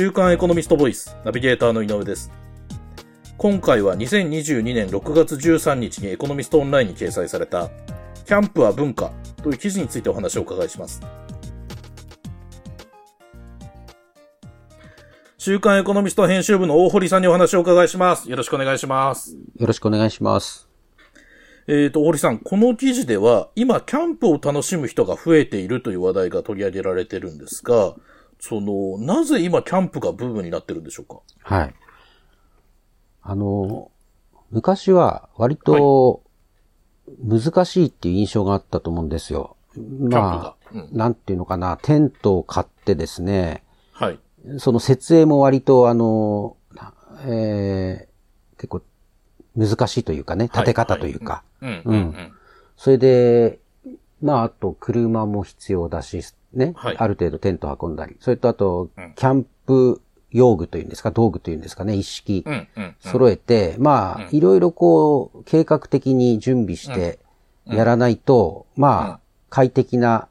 週刊エコノミストボイス、ナビゲーターの井上です。今回は2022年6月13日にエコノミストオンラインに掲載された、キャンプは文化という記事についてお話をお伺いします。週刊エコノミスト編集部の大堀さんにお話をお伺いします。よろしくお願いします。よろしくお願いします。えっ、と、大堀さん、この記事では、今、キャンプを楽しむ人が増えているという話題が取り上げられてるんですが、その、なぜ今、キャンプがブームになってるんでしょうか？はい。あの、昔は割と難しいっていう印象があったと思うんですよ。まあ、キャンプがなんていうのかな、テントを買ってですね、はい。その設営も割とあの、えー、結構難しいというかね、建て方というか。うん。うんうん。それで、まあ、あと車も必要だし、ね、はいある程度テント運んだり。それとあとうん、キャンプ用具というんですか、道具というんですかね、一式。揃えて、まあ、うんいろいろこう、計画的に準備してうんやらないと、うんまあ、快適な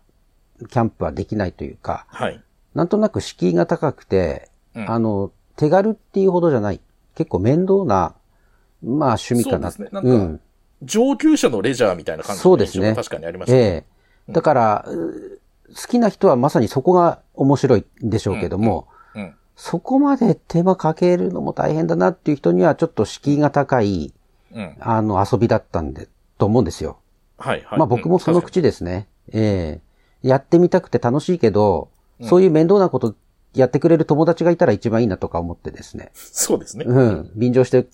キャンプはできないというか、はい。なんとなく敷居が高くて、うんあの、手軽っていうほどじゃない。結構面倒な、まあ趣味かな。そうですねなんかうん。上級者のレジャーみたいな感じの印象が確かにありましたね。ええだから、う好きな人はまさにそこが面白いんでしょうけども、うん。そこまで手間かけるのも大変だなっていう人にはちょっと敷居が高い、うん。あの、遊びだったんで、と思うんですよ。はい。はい。まあ僕もその口ですね。ええやってみたくて楽しいけど、うんそういう面倒なことやってくれる友達がいたら一番いいなとか思ってですね。にそうですね。うん。便乗して、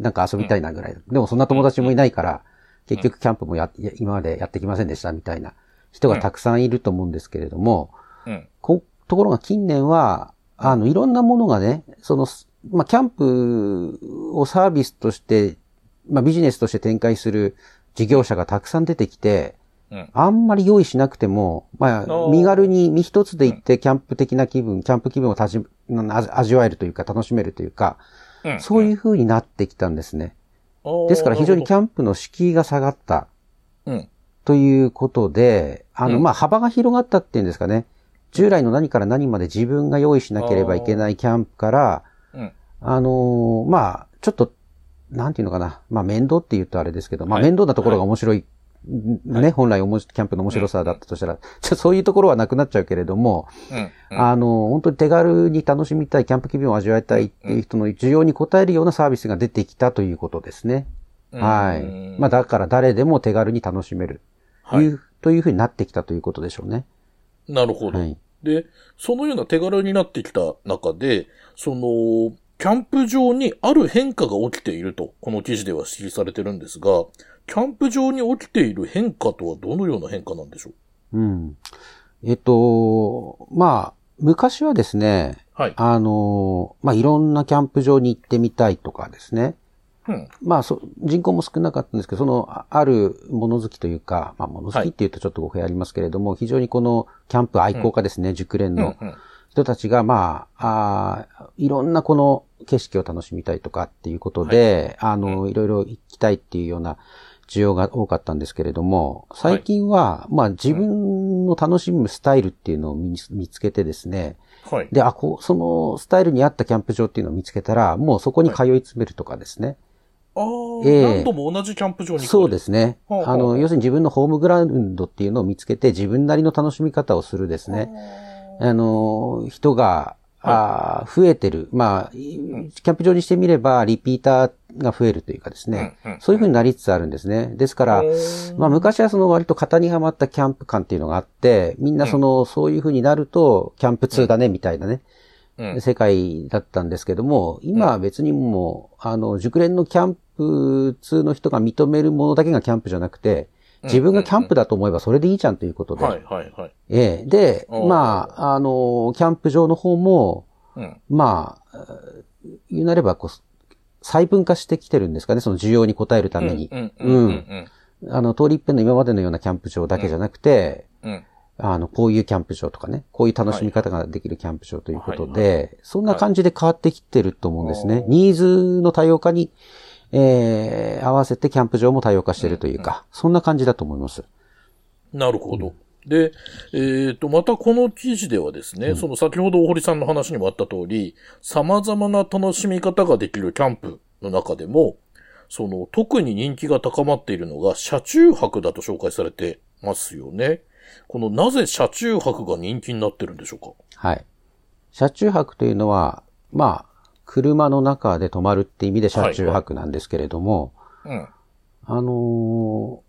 なんか遊びたいなぐらい。でもそんな友達もいないから、結局キャンプもや、今までやってきませんでしたみたいな人がたくさんいると思うんですけれども、うん。こところが近年は、あの、いろんなものがね、その、まあ、キャンプをサービスとして、まあ、ビジネスとして展開する事業者がたくさん出てきて、うん。あんまり用意しなくても、まあ、身軽に身一つで行ってキャンプ的な気分、キャンプ気分を味わえるというか楽しめるというか、うん。そういう風になってきたんですね。うん。ですから非常にキャンプの敷居が下がったプ。うん。ということで、あの、うんまあ、幅が広がったっていうんですかね。従来の何から何まで自分が用意しなければいけないキャンプから、うん。あのーまあ、ちょっと、なんていうのかな。まあ、面倒って言うとあれですけど、まあ、はい面倒なところが面白い、ね、本来おもしキャンプの面白さだったとしたら、ちょっとそういうところはなくなっちゃうけれども、うん。あの、本当に手軽に楽しみたい、キャンプ気分を味わいたいっていう人の需要に応えるようなサービスが出てきたということですね。うんはい。まあ、だから誰でも手軽に楽しめる。はいいう、というふうになってきたということでしょうね。なるほど。はい。で、そのような手軽になってきた中で、その、キャンプ場にある変化が起きていると、この記事では指摘されてるんですが、キャンプ場に起きている変化とはどのような変化なんでしょう？うん。えっと、まあ、昔はですね、はい。あの、まあ、いろんなキャンプ場に行ってみたいとかですね。うん。まあ、そ人口も少なかったんですけど、その、あある物好きというか、まあ、物好きって言うとちょっと語弊ありますけれども、非常にこのキャンプ愛好家ですね、熟練のうん。人たちが、まあ、あーいろんなこの景色を楽しみたいとかっていうことで、あの、いろいろ行きたいっていうような需要が多かったんですけれども、最近は、まあ自分の楽しむスタイルっていうのを見見つけてですね、はい。で、あ、こう、そのスタイルに合ったキャンプ場っていうのを見つけたら、もうそこに通い詰めるとかですね。ああ、ええ何度も同じキャンプ場に行く。そうですね。はあはああの、要するに自分のホームグラウンドっていうのを見つけて自分なりの楽しみ方をするですね。あの、人が、あー増えてる。まあ、いキャンプ場にしてみれば、リピーターが増えるというかですね。うんうんそういうふうになりつつあるんですね。ですから、まあ昔はその割と型にはまったキャンプ感っていうのがあって、みんなその、そういうふうになると、キャンプ2だね、みたいなね、うん。世界だったんですけども、今は別にもう、あの、熟練のキャンプ2の人が認めるものだけがキャンプじゃなくて、自分がキャンプだと思えばそれでいいじゃんということで、はいはいはい。ええで、まあ、あの、キャンプ場の方も、うん。まあ、言うなれば、こう、細分化してきてるんですかね、その需要に応えるために。うん。あの、通り一遍の今までのようなキャンプ場だけじゃなくて、うん。あの、こういうキャンプ場とかね、こういう楽しみ方ができるキャンプ場ということはいで、そんな感じで変わってきてると思うんですね。はいニーズの多様化に、えー、合わせてキャンプ場も多様化してるというか、そんな感じだと思います。なるほど。で、えっ、と、またこの記事ではですね、その先ほど大堀さんの話にもあった通り、様々な楽しみ方ができるキャンプの中でも、その特に人気が高まっているのが車中泊だと紹介されてますよね。このなぜ車中泊が人気になってるんでしょうか？はい。車中泊というのは、まあ、車の中で泊まるって意味で車中泊なんですけれども、うん。あの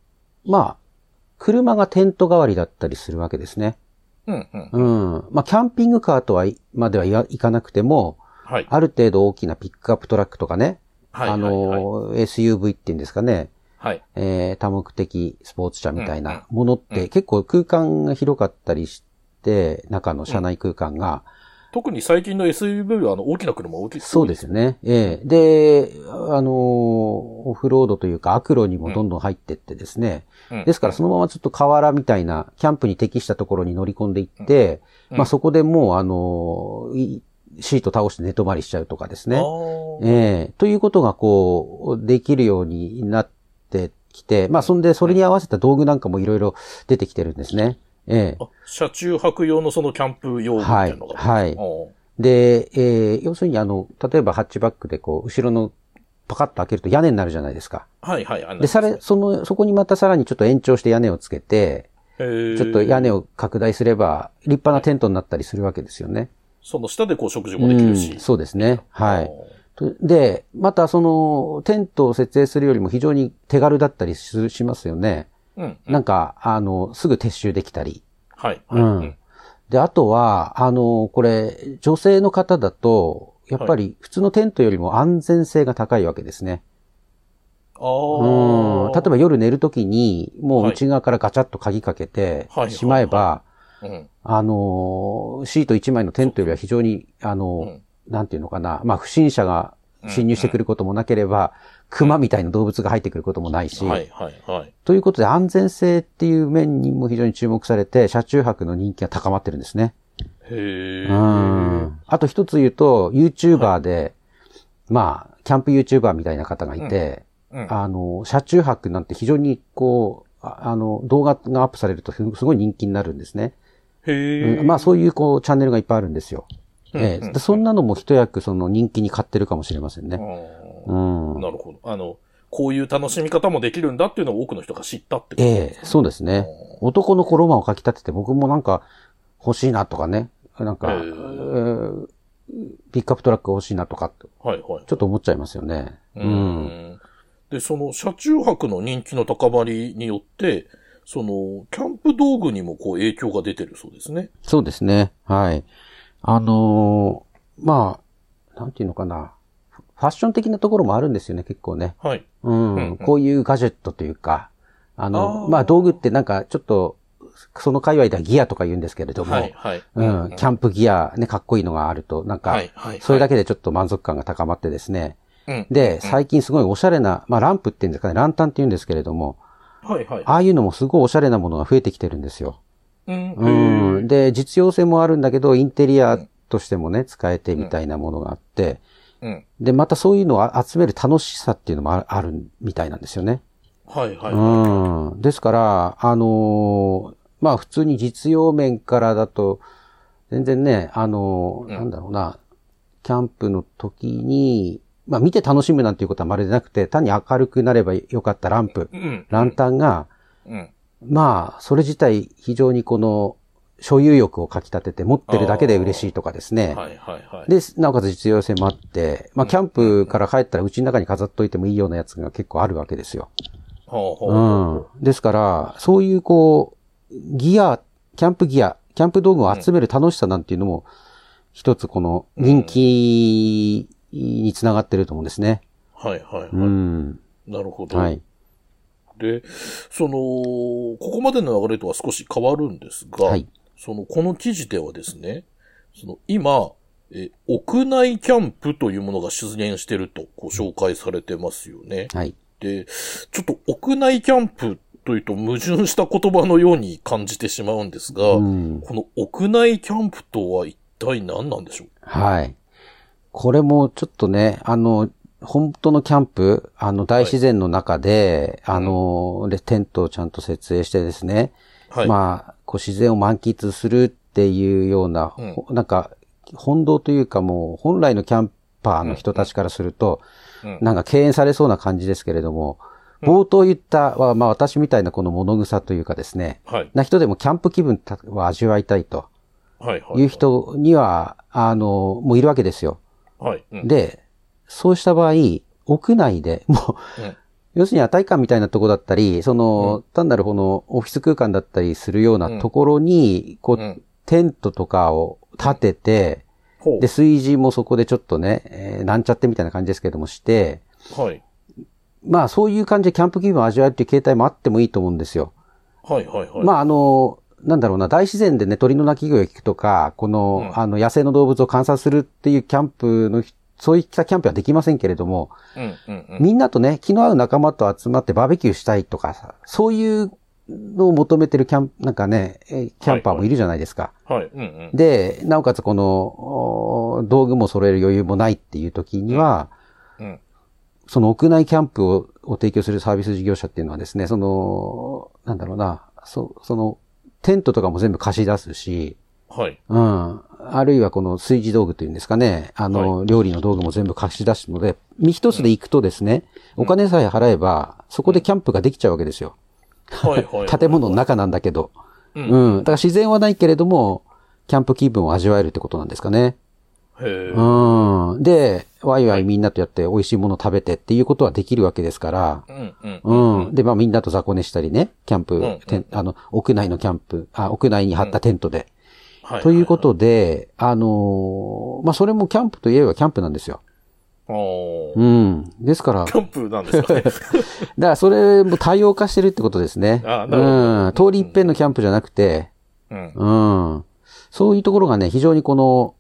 ーまあ、車がテント代わりだったりするわけですね。うん、うん。うん。まあ、キャンピングカーとはい、まではいかなくても、はい。ある程度大きなピックアップトラックとかね、はい。あのー SUV っていうんですかね、はい。えー多目的スポーツ車みたいうんなものって結構空間が広かったりして、中の車内空間が、特に最近の SUV はあの大きな車大きい。そうですよね。ええで、あのーオフロードというか、アクロにもどんどん入ってってですね。うんですから、そのままちょっと河原みたいな、キャンプに適したところに乗り込んでいって、うんまあそこでもう、あのシート倒して寝泊まりしちゃうとかですね。ええということがこう、できるようになってきて、まあそんで、それに合わせた道具なんかもいろいろ出てきてるんですね。ええあ車中泊用のそのキャンプ用具みたいなのがあるんですか？はい。で、えー要するにあの、例えばハッチバックでこう、後ろのパカッと開けると屋根になるじゃないですか。はいはい。あので、され、その、そこにまたさらにちょっと延長して屋根をつけて、ちょっと屋根を拡大すれば、立派なテントになったりするわけですよね。その下でこう食事もできるし。うんそうですね。はい。で、またその、テントを設営するよりも非常に手軽だったりししますよね。うん。なんか、あの、すぐ撤収できたり。はい。はい。うんうんで、あとは、あの、これ、女性の方だと、やっぱり普通のテントよりも安全性が高いわけですね。あうん。あ。例えば夜寝るときに、もう内側からガチャッと鍵かけてはいしまえば、うん。あの、シート1枚のテントよりは非常に、あの、うんなんていうのかな、まあ不審者が侵入してくることもなければ、熊みたいな動物が入ってくることもないし、はいはいはい。ということで安全性っていう面にも非常に注目されて、車中泊の人気が高まってるんですね。へえ。うん。あと一つ言うと、YouTuber で、まあ、キャンプ YouTuber みたいな方がいて、うん。あの、車中泊なんて非常にこう、ああの、動画がアップされるとすすごい人気になるんですね。へえ。うんまあそういうこう、チャンネルがいっぱいあるんですよ。うんええでそんなのも一役その人気に買ってるかもしれませんね。あうんー。なるほど。あの、こういう楽しみ方もできるんだっていうのを多くの人が知ったってことええそうですね。男の子ロマンを書き立てて僕もなんか欲しいなとかね。なんか、えええーピックアップトラック欲しいなとか、はいはい。ちょっと思っちゃいますよね。う。ん。で、その車中泊の人気の高まりによって、その、キャンプ道具にもこう影響が出てるそうですね。そうですね。はい。あのーまあ、なんていうのかな。ファッション的なところもあるんですよね、結構ね。はい。うん。うんこういうガジェットというか、あの、あーまあ道具ってなんかちょっと、その界隈ではギアとか言うんですけれども、はいはい。うん、キャンプギアね、かっこいいのがあると、なんか、はいはいはいそれだけでちょっと満足感が高まってですね。うん。で、最近すごいおしゃれな、まあランプって言うんですかね、ランタンって言うんですけれども、はいはい。ああいうのもすごいおしゃれなものが増えてきてるんですよ。うん。うん。で、実用性もあるんだけど、インテリアとしてもね、使えてみたいなものがあって、うん。で、またそういうのを集める楽しさっていうのもああるみたいなんですよね。はいはい。うん。ですから、あのーまあ普通に実用面からだと、全然ね、あのーなんだろうな、キャンプの時に、まあ見て楽しむなんていうことはまるでなくて、単に明るくなればよかったランプ、うん。ランタンが、うん。まあ、それ自体非常にこの、所有欲をかき立てて持ってるだけで嬉しいとかですね。はいはいはい。で、なおかつ実用性もあって、まあ、キャンプから帰ったらうちの中に飾っといてもいいようなやつが結構あるわけですよ。ほうほうほうん。ですから、そういうこう、ギア、キャンプギア、キャンプ道具を集める楽しさなんていうのも、一つこの人気につながってると思うんですね。う。はいはいはい。うん。なるほど。はい。で、その、ここまでの流れとは少し変わるんですが、はいその、この記事ではですね、その、今、え、屋内キャンプというものが出現していると、こう紹介されてますよね。はい。で、ちょっと屋内キャンプというと矛盾した言葉のように感じてしまうんですが、うん。この屋内キャンプとは一体何なんでしょう？はい。これもちょっとね、あの、本当のキャンプ、あの、大自然の中で、あの、でテントをちゃんと設営してですね、はい。まあ、こう自然を満喫するっていうような、うんほなんか、本道というかもう、本来のキャンパーの人たちからすると、うんなんか敬遠されそうな感じですけれども、冒頭言った、はまあ私みたいなこの物草というかですね、はい。な人でもキャンプ気分を味わいたいとはい。はい。いう人には、あの、もういるわけですよ。はい。うん。で、そうした場合、屋内で、もう、うん要するに値館みたいなとこだったり、その、単なるこのオフィス空間だったりするようなところに、こう、うんテントとかを立てて、で、炊事もそこでちょっとね、えーなんちゃってみたいな感じですけどもして、はい。まあそういう感じでキャンプ気分を味わえるっていう形態もあってもいいと思うんですよ。はい。はい。はい。まああの、なんだろうな、大自然でね、鳥の鳴き声を聞くとか、この、うんあの、野生の動物を観察するっていうキャンプのひ、そういったキャンプはできませんけれども、うん。うん。うん。みんなとね、気の合う仲間と集まってバーベキューしたいとかさ、そういうのを求めてるキャンプ、なんかね、えーキャンパーもいるじゃないですか。はい。うん。うん。で、なおかつこの、お道具も揃える余裕もないっていう時には、うん。その屋内キャンプをを提供するサービス事業者っていうのはですね、その、なんだろうな、そその、テントとかも全部貸し出すし、はい。うん。あるいはこの炊事道具というんですかね。あの、料理の道具も全部貸し出すので、身一つで行くとですね、お金さえ払えば、そこでキャンプができちゃうわけですよ。はい。はい。建物の中なんだけど。う。うんん。だから自然はないけれども、キャンプ気分を味わえるってことなんですかね。へえ。うん。で、ワイワイみんなとやって美味しいもの食べてっていうことはできるわけですから、うん。うん。うん。で、まあみんなと雑魚寝したりね、キャンプ、うんテンあの、屋内のキャンプ、あ、屋内に張ったテントで。はい。ということで、あのーまあ、それもキャンプといえばキャンプなんですよ。うん。ですから、キャンプなんですかね。だからそれも多様化してるってことですね。あなるほどうん。通り一遍のキャンプじゃなくて、うん。うん。そういうところがね、非常にこの、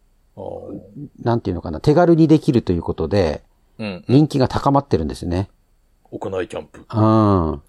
なんていうのかな、手軽にできるということで、うん。人気が高まってるんですね。屋内キャンプ。うん。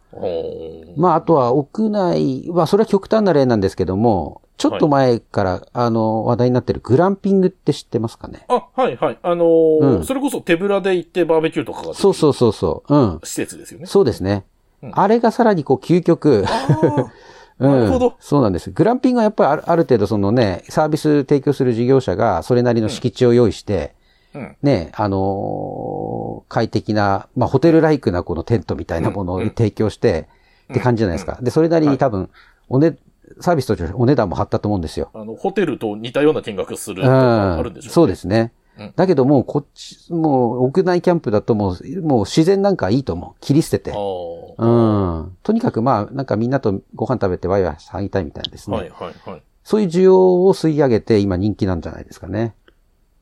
まあ、あとは屋内、まあ、それは極端な例なんですけども、ちょっと前から、あの、話題になってるグランピングって知ってますかね？あ、はいはい。あのーうんそれこそ手ぶらで行ってバーベキューとかがそうそうそうそう。うん。施設ですよね。そうですね。うんあれがさらにこう究極。うんなるほどそうなんです。グランピングはやっぱりあるある程度そのね、サービス提供する事業者がそれなりの敷地を用意して、うん。ね、あのー快適な、まあホテルライクなこのテントみたいなものを提供して、って感じじゃないですか。で、それなりに多分、おね、サービスとしてお値段も張ったと思うんですよ。あの、ホテルと似たような金額するうとかあるんでしょん。そうですねうん。だけどもうこっち、もう屋内キャンプだともう、もう自然なんかいいと思う。切り捨てて。うん。とにかくまあ、なんかみんなとご飯食べてワイワイ騒ぎたいみたいなですね。はいはいはい。そういう需要を吸い上げて今人気なんじゃないですかね。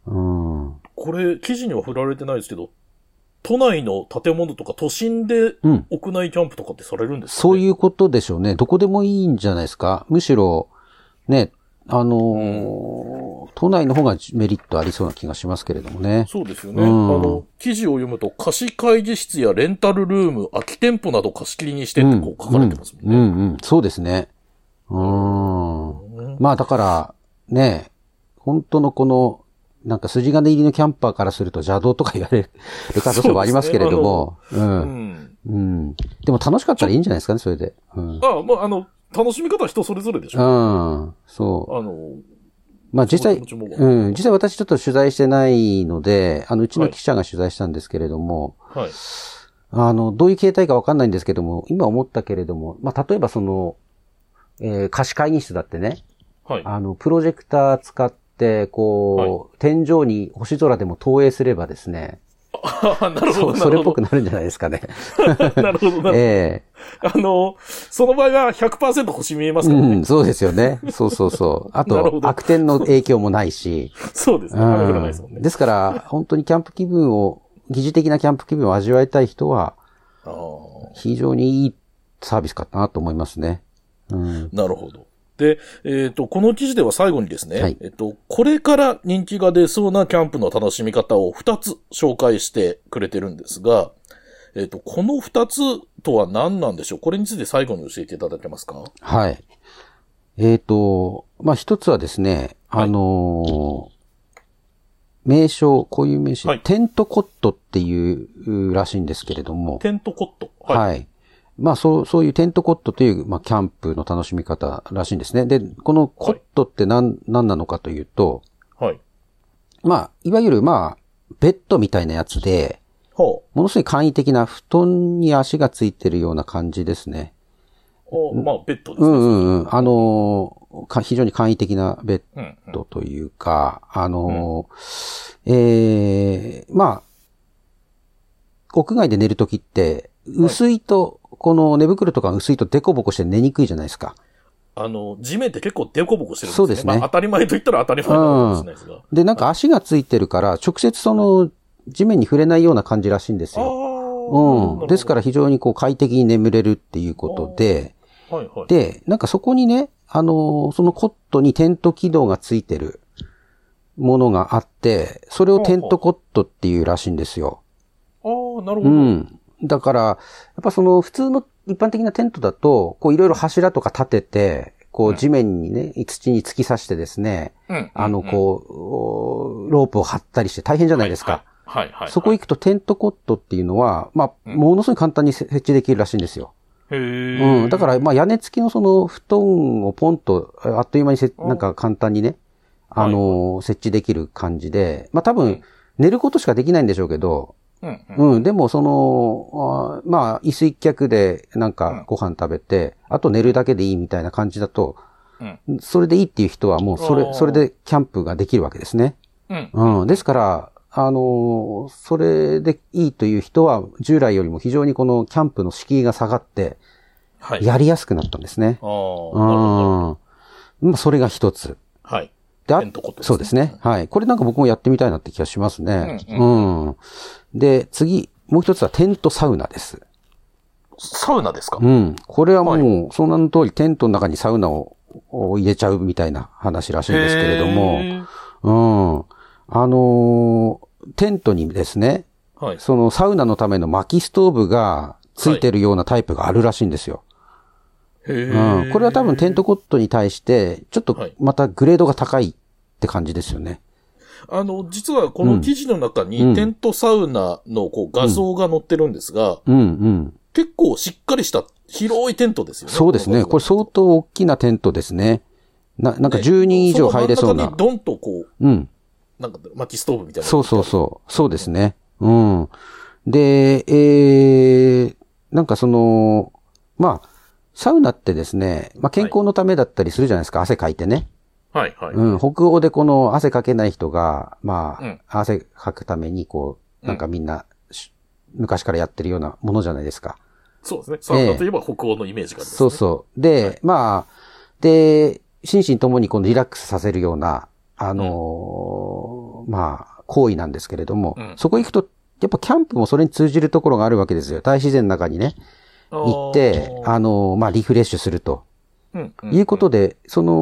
うん。これ、記事には振られてないですけど、都内の建物とか都心でうん。屋内キャンプとかってされるんですか、ね、そういうことでしょうね。どこでもいいんじゃないですか？むしろ、ね、あのー都内の方がメリットありそうな気がしますけれどもね。そうですよね。うんあの、記事を読むと、貸し会議室やレンタルルーム、空き店舗など貸し切りにしてってこう書かれてますもんね。うん、うん、うん。そうですね。うん。まあだから、ね、本当のこの、なんか筋金入りのキャンパーからすると邪道とか言われる可能性もありますけれども、ううん。ん。うん。でも楽しかったらいいんじゃないですかね、それで。うん。あまあ、あの、楽しみ方は人それぞれでしょ。うん。そう。あの、まあ実際、そうん、実際私ちょっと取材してないので、あの、うちの記者が取材したんですけれども、はい。あの、どういう形態かわかんないんですけども、今思ったけれども、まあ例えばその、えー貸し会議室だってね、はい。あの、プロジェクター使って、こう、天井に星空でも投影すればですね、あなるほど。それっぽくななるんじゃないですかね。なるほど。なるほど えあの、その場合は100%星見えまえすからね。うん、そうですよね。そうそうそう。あと、悪天の影響もないし、そうですね。雨降らないですね。ですから、本当にキャンプ気分を、疑似的なキャンプ気分を味わいたい人は、あ非常にいいサービスかなと思いますね。うん。あ、なるほど。で、えっ、と、この記事では最後にですね、はいえっと、これから人気が出そうなキャンプの楽しみ方を2つ紹介してくれてるんですが、えっ、と、この2つとは何なんでしょう？これについて最後に教えていただけますか？はい。えっ、と、まあ、一つはですね、あのー名称、こういう名詞、はいテントコットっていうらしいんですけれども、テントコット。はい。はい。まあそう、そういうテントコットという、まあキャンプの楽しみ方らしいんですね。で、このコットって何、何なのかというと、はい。まあ、いわゆるまあ、ベッドみたいなやつで、はものすごい簡易的な布団に足がついてるような感じですね。あ。あまあ、ベッドですね。うんうんうん。あのーか非常に簡易的なベッうんうん。ドというか、あのーええまあ、屋外で寝るときって、薄いと、この寝袋とか薄いとデコボコして寝にくいじゃないですか。あの、地面って結構デコボコしてるんですね。そうですねまあ、当たり前と言ったら当たり前なのかもしれないですが。で、なんか足がついてるから、直接その、地面に触れないような感じらしいんですよ。うん。ですから非常にこう快適に眠れるっていうことで、ら、はいはい。で、なんかそこにね、あのーそのコットにテント機能がついてるものがあって、それをテントコットっていうらしいんですよ。ああ、なるほうど。ん。だから、やっぱその普通の一般的なテントだと、こういろいろ柱とか立てて、こう地面にね、土に突き刺してですね、うん。あの、うん、こうお、ロープを張ったりして大変じゃないですか。はいはい。はい。そこ行くとテントコットっていうのは、まあ、うんものすごい簡単に設置できるらしいんですよ。へえ。うん。だから、まあ、屋根付きのその布団をポンと、あっという間にせ、うんなんか簡単にね、あの、設置できる感じで、まあ、多分うん、寝ることしかできないんでしょうけど、うんうん。うん、でもその、あまあ、椅子一脚でなんかご飯食べて、あと寝るだけでいいみたいな感じだと、うん。それでいいっていう人はもうそれ、それでキャンプができるわけですね。うん。うん。ですから、あのーそれでいいという人は、従来よりも非常にこのキャンプの敷居が下がって、はい。やりやすくなったんですね。ああ、うど。ん。まあ、それが一つ。はい。で、あねそうですね。はい。これなんか僕もやってみたいなって気がしますね。ううんん、で、次、もう一つはテントサウナです。サウナですか？うん。これはもう、はその名の通りテントの中にサウナをを入れちゃうみたいな話らしいんですけれども、うん。あのーテントにですね、はい。そのサウナのための薪ストーブがついてるようなタイプがあるらしいんですよ。へえ。うん。これは多分テントコットに対して、ちょっとはいまたグレードが高いって感じですよね。あの、実はこの記事の中に、うんテントサウナのこう画像が載ってるんですが、うんうん。結構しっかりした広いテントですよね。そうですね。これ相当大きなテントですね。な、なんか10人以上入れそうなその真ん。中にドンとこう、うん。なんか薪ストーブみたいな。そうそうそう。そうですね。うん。で、えー、なんかその、まあ、サウナってですね、まあ健康のためだったりするじゃないですか、汗かいてね。はいはい。うん、北欧でこの汗かけない人が、まあ、うん汗かくためにこう、なんかみんな、し昔からやってるようなものじゃないですか。そうですね。サウナといえば北欧のイメージがあります、ねそうそう。で、まあ、で、心身ともにこのリラックスさせるような、あのーまあ、行為なんですけれども、うんそこ行くと、やっぱキャンプもそれに通じるところがあるわけですよ。大自然の中にね、行って、あのーまあ、リフレッシュすると。うんうんいうことで、その、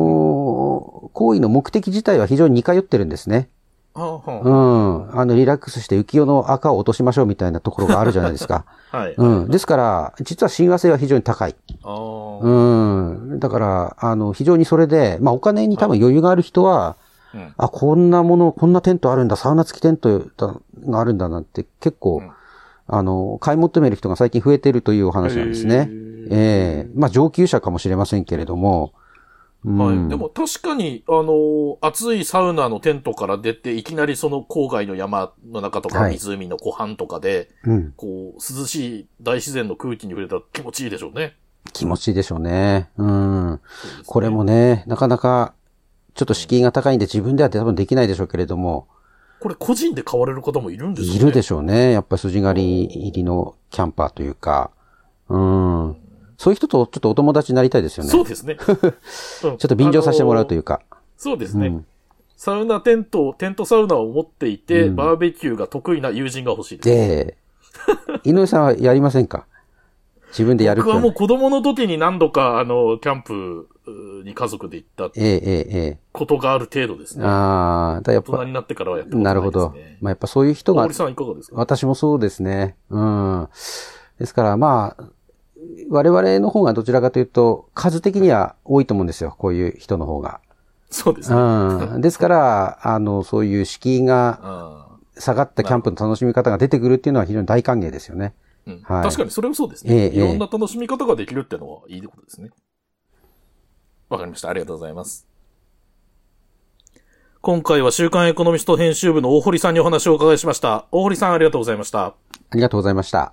行為の目的自体は非常に似通ってるんですね。うん。あの、リラックスして浮世の赤を落としましょうみたいなところがあるじゃないですか。あ はい。うん。ですから、実は親和性は非常に高い。ああ。うん。だから、あの、非常にそれで、まあ、お金に多分余裕がある人は、うんあ、こんなもの、こんなテントあるんだ、サウナ付きテントがあるんだなんて、結構、うんあの、買い求める人が最近増えてるというお話なんですね。ええまあ、上級者かもしれませんけれども、うんはい。でも確かに、あの、暑いサウナのテントから出て、いきなりその郊外の山の中とかはい湖の湖畔とかで、うん、こう、涼しい大自然の空気に触れたら気持ちいいでしょうね。気持ちいいでしょうね。うん。ねこれもね、なかなか、ちょっと敷居が高いんで自分では多分できないでしょうけれども、これ個人で買われる方もいるんですよね。いるでしょうね。やっぱり筋狩り入りのキャンパーというか、うん。そういう人とちょっとお友達になりたいですよね。そうですね。ちょっと便乗させてもらうというか。そうですね。うんサウナテント、テントサウナを持っていて、うんバーベキューが得意な友人が欲しいです。で、井上さんはやりませんか？自分でやる僕はもう子供の時に何度か、あの、キャンプに家族で行ったええ、ええ、えことがある程度ですえ。ね。ああ、だやっぱ、大人になってからはやったことなです、ね。ないるほど。まあやっぱそういう人が大森、さんいかがですか？私もそうですね。うん。ですからまあ、我々の方がどちらかというと、数的には多いと思うんですよ。こういう人の方が。そうですね。うん。ですから、あの、そういう敷居があ下がったキャンプの楽しみ方が出てくるっていうのは非常に大歓迎ですよね。うんはい確かにそれもそうですええね。いろんな楽しみ方ができるってのはいいことですね。わかりました。ありがとうございます。今回は週刊エコノミスト編集部の大堀さんにお話をお伺いしました。大堀さんありがとうございました。ありがとうございました。